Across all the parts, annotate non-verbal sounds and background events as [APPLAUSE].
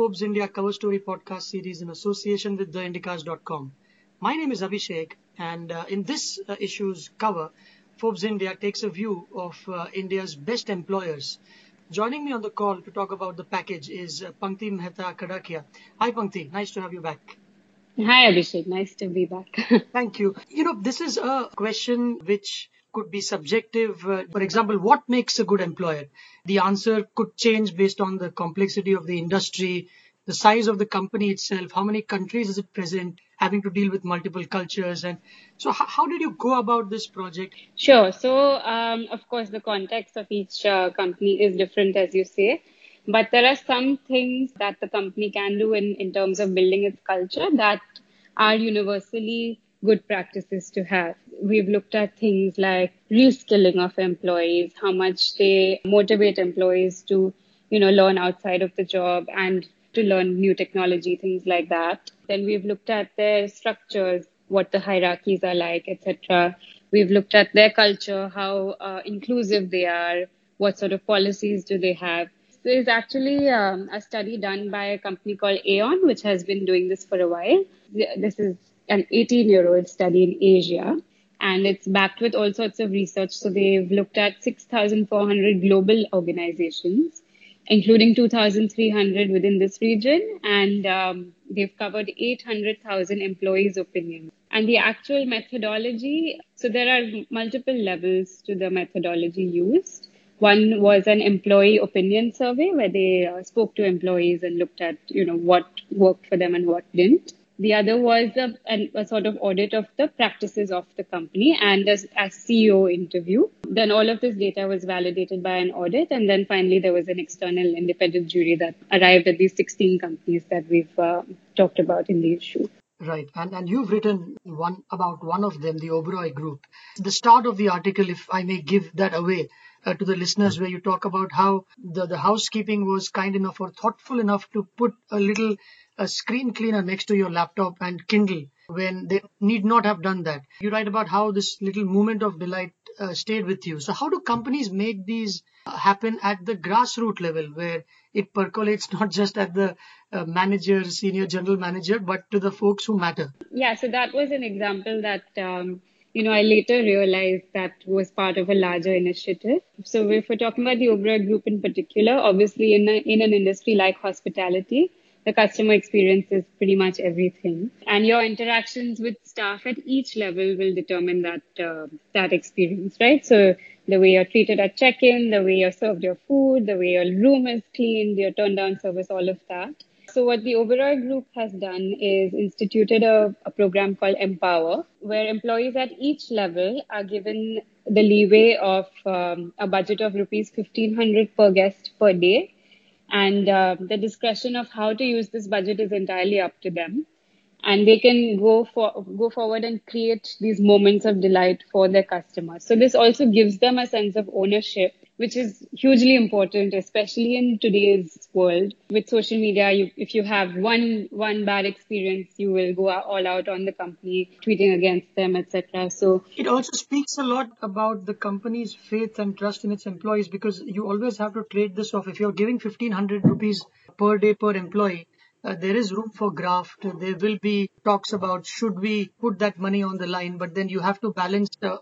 Forbes India cover story podcast series in association with theindicast.com. My name is Abhishek, and uh, in this uh, issue's cover, Forbes India takes a view of uh, India's best employers. Joining me on the call to talk about the package is uh, Pankti Mehta Kadakia. Hi, Pankti. Nice to have you back. Hi, Abhishek. Nice to be back. [LAUGHS] Thank you. You know, this is a question which could be subjective. Uh, for example, what makes a good employer? The answer could change based on the complexity of the industry, the size of the company itself, how many countries is it present, having to deal with multiple cultures. And so, how, how did you go about this project? Sure. So, um, of course, the context of each uh, company is different, as you say. But there are some things that the company can do in, in terms of building its culture that are universally good practices to have. We've looked at things like reskilling of employees, how much they motivate employees to, you know, learn outside of the job and to learn new technology, things like that. Then we've looked at their structures, what the hierarchies are like, etc. We've looked at their culture, how uh, inclusive they are, what sort of policies do they have. There's actually um, a study done by a company called Aon, which has been doing this for a while. This is an 18 year old study in Asia and it's backed with all sorts of research. So they've looked at 6,400 global organizations, including 2,300 within this region, and um, they've covered 800,000 employees' opinions. And the actual methodology, so there are multiple levels to the methodology used. One was an employee opinion survey where they uh, spoke to employees and looked at, you know, what worked for them and what didn't. The other was a, a, a, sort of audit of the practices of the company and as, as CEO interview. Then all of this data was validated by an audit. And then finally, there was an external independent jury that arrived at these 16 companies that we've uh, talked about in the issue. Right, and and you've written one about one of them, the Oberoi Group. The start of the article, if I may give that away uh, to the listeners, where you talk about how the the housekeeping was kind enough or thoughtful enough to put a little a screen cleaner next to your laptop and Kindle when they need not have done that. You write about how this little moment of delight uh, stayed with you. So, how do companies make these uh, happen at the grassroots level where it percolates [LAUGHS] not just at the uh, manager, senior general manager, but to the folks who matter? Yeah, so that was an example that. Um, you know, I later realized that was part of a larger initiative. So if we're talking about the Oberoi group in particular, obviously in, a, in an industry like hospitality, the customer experience is pretty much everything. And your interactions with staff at each level will determine that, uh, that experience, right? So the way you're treated at check-in, the way you're served your food, the way your room is cleaned, your turn down service, all of that. So what the Oberoi group has done is instituted a, a program called Empower, where employees at each level are given the leeway of um, a budget of rupees 1500 per guest per day and uh, the discretion of how to use this budget is entirely up to them. And they can go for go forward and create these moments of delight for their customers. So this also gives them a sense of ownership which is hugely important, especially in today's world. With social media, you, if you have one one bad experience, you will go all out on the company, tweeting against them, etc. So it also speaks a lot about the company's faith and trust in its employees because you always have to trade this off. If you're giving 1500 rupees per day per employee, uh, there is room for graft. There will be talks about should we put that money on the line, but then you have to balance uh,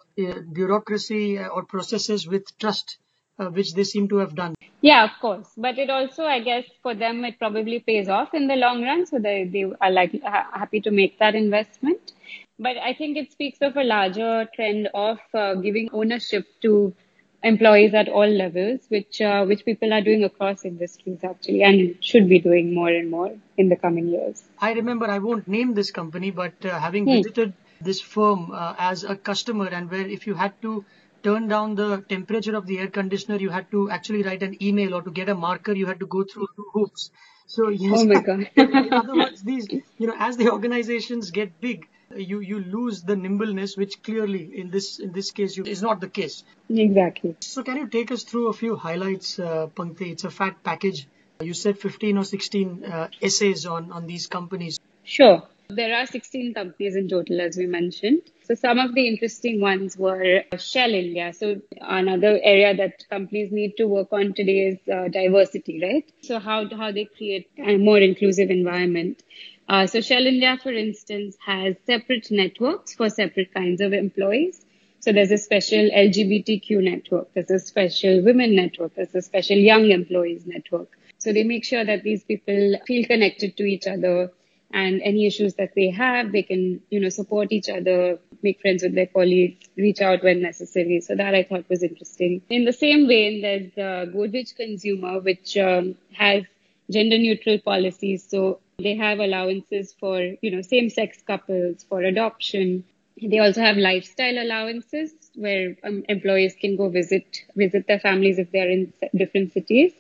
bureaucracy or processes with trust uh, which they seem to have done. Yeah, of course. But it also, I guess, for them, it probably pays off in the long run. So they, they are like ha- happy to make that investment. But I think it speaks of a larger trend of uh, giving ownership to employees at all levels, which uh, which people are doing across industries actually, and should be doing more and more in the coming years. I remember I won't name this company, but uh, having hmm. visited this firm uh, as a customer, and where if you had to turn down the temperature of the air conditioner, you had to actually write an email or to get a marker, you had to go through hoops. So yes, oh my [LAUGHS] god. in other words, these you know, as the organizations get big, you you lose the nimbleness, which clearly in this in this case you, is not the case. Exactly. So can you take us through a few highlights, uh, Pankti? It's a fat package. You said 15 or 16 uh, essays on on these companies. Sure. There are 16 companies in total, as we mentioned. So some of the interesting ones were Shell India. So another area that companies need to work on today is uh, diversity, right? So how how they create a more inclusive environment. Uh, so Shell India, for instance, has separate networks for separate kinds of employees. So there's a special LGBTQ network, there's a special women network, there's a special young employees network. So they make sure that these people feel connected to each other and any issues that they have, they can, you know, support each other, make friends with their colleagues, reach out when necessary. So that I thought was interesting. In the same vein, there's the Godrej Consumer, which um, has gender neutral policies. So they have allowances for, you know, same sex couples, for adoption. They also have lifestyle allowances where um, employees can go visit, visit their families if they're in different cities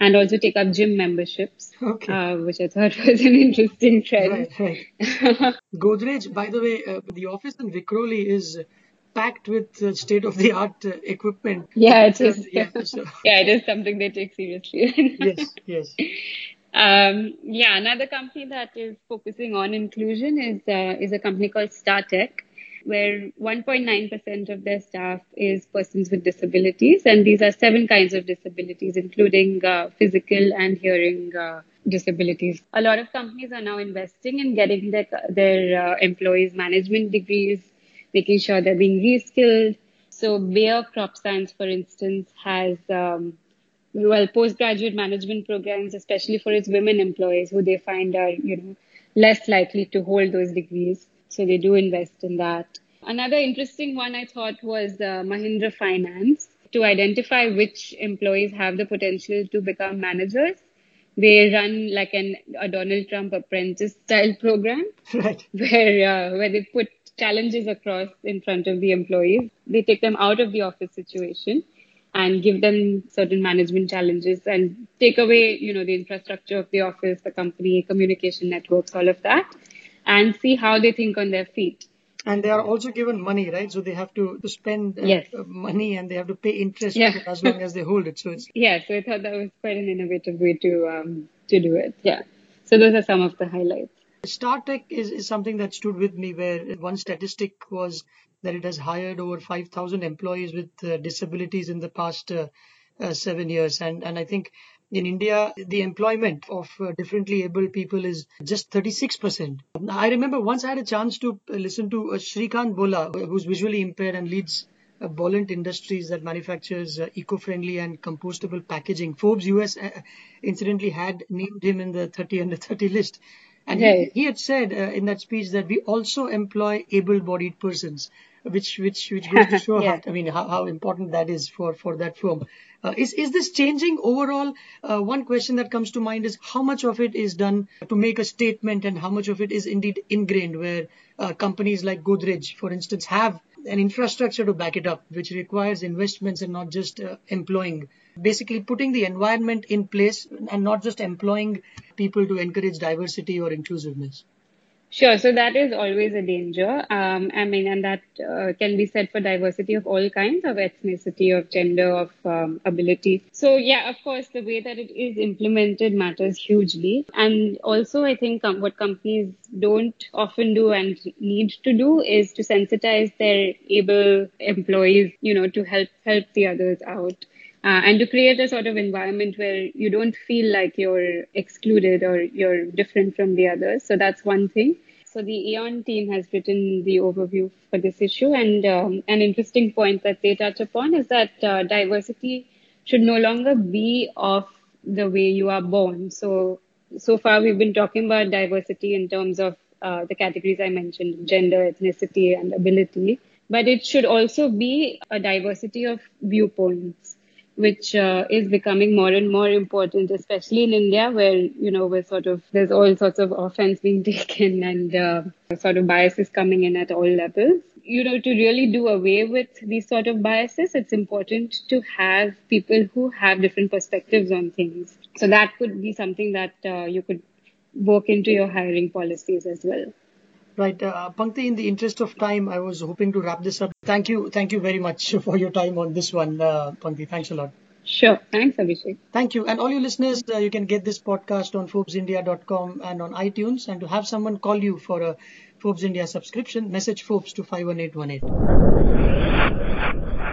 and also take up gym memberships, okay. uh, which I thought [LAUGHS] was an interesting trend. Right, right. [LAUGHS] Godrej, by the way, uh, the office in Vikhroli is packed with uh, state of the art uh, equipment. Yeah, it is. yeah, so. [LAUGHS] yeah, it is something they take seriously. yes, yes. Um, yeah, another company that is focusing on inclusion is uh, is a company called StarTek where 1.9% of their staff is persons with disabilities. And these are seven kinds of disabilities, including uh, physical and hearing uh, disabilities. A lot of companies are now investing in getting their, their uh, employees management degrees, making sure they're being reskilled. So Bayer Crop Science, for instance, has um, well postgraduate management programs, especially for its women employees, who they find are you know less likely to hold those degrees. So they do invest in that. Another interesting one I thought was uh, Mahindra Finance to identify which employees have the potential to become managers. They run like an a Donald Trump apprentice style program, [LAUGHS] right. where uh, where they put challenges across in front of the employees. They take them out of the office situation and give them certain management challenges and take away, you know, the infrastructure of the office, the company, communication networks, all of that and see how they think on their feet. And they are also given money, right? So they have to, to spend uh, yes. money and they have to pay interest yeah. as long as they hold it. So it's [LAUGHS] yeah. So I thought that was quite an innovative way to um, to do it. Yeah. So those are some of the highlights. StarTek is, is something that stood with me where one statistic was that it has hired over 5,000 employees with uh, disabilities in the past uh, uh, seven years. And, and I think in India, the employment of uh, differently able people is just 36%. I remember once I had a chance to uh, listen to uh, Srikanth Bolla, who's visually impaired and leads uh, Bollant Industries that manufactures uh, eco-friendly and compostable packaging. Forbes US uh, incidentally had named him in the 30 under 30 list. And he, he, had said uh, in that speech that we also employ able-bodied persons, which which which goes to [LAUGHS] show yeah. how, I mean how, how important that is for for that firm. Uh, is is this changing overall? Uh, one question that comes to mind is how much of it is done to make a statement, and how much of it is indeed ingrained, where uh, companies like Godrej, for instance, have an infrastructure to back it up, which requires investments and not just uh, employing. Basically, putting the environment in place and not just employing people to encourage diversity or inclusiveness. Sure. So that is always a danger. Um, I mean, and that uh, can be said for diversity of all kinds of ethnicity, of gender, of um, ability. So yeah, of course, the way that it is implemented matters hugely. And also, I think what companies don't often do and need to do is to sensitize their able employees, you know, to help help the others out uh, and to create a sort of environment where you don't feel like you're excluded or you're different from the others. So that's one thing. So the Aon team has written the overview for this issue, and um, an interesting point that they touch upon is that uh, diversity should no longer be of the way you are born. So so far we've been talking about diversity in terms of uh, the categories I mentioned, gender, ethnicity, and ability, but it should also be a diversity of viewpoints which uh, is becoming more and more important, especially in India, where you know we're sort of there's all sorts of offense being [LAUGHS] taken and uh, sort of biases coming in at all levels. You know, to really do away with these sort of biases, it's important to have people who have different perspectives on things. So that could be something that uh, you could work into your hiring policies as well. Right. Uh, Pankti, in the interest of time, I was hoping to wrap this up. Thank you. Thank you very much [LAUGHS] for your time on this one, uh, Pankti. Thanks a lot. Sure. Thanks, Abhishek. Thank you. And all your listeners, uh, you can get this podcast on ForbesIndia.com and on iTunes. And to have someone call you for a Forbes India subscription, message Forbes to 51818.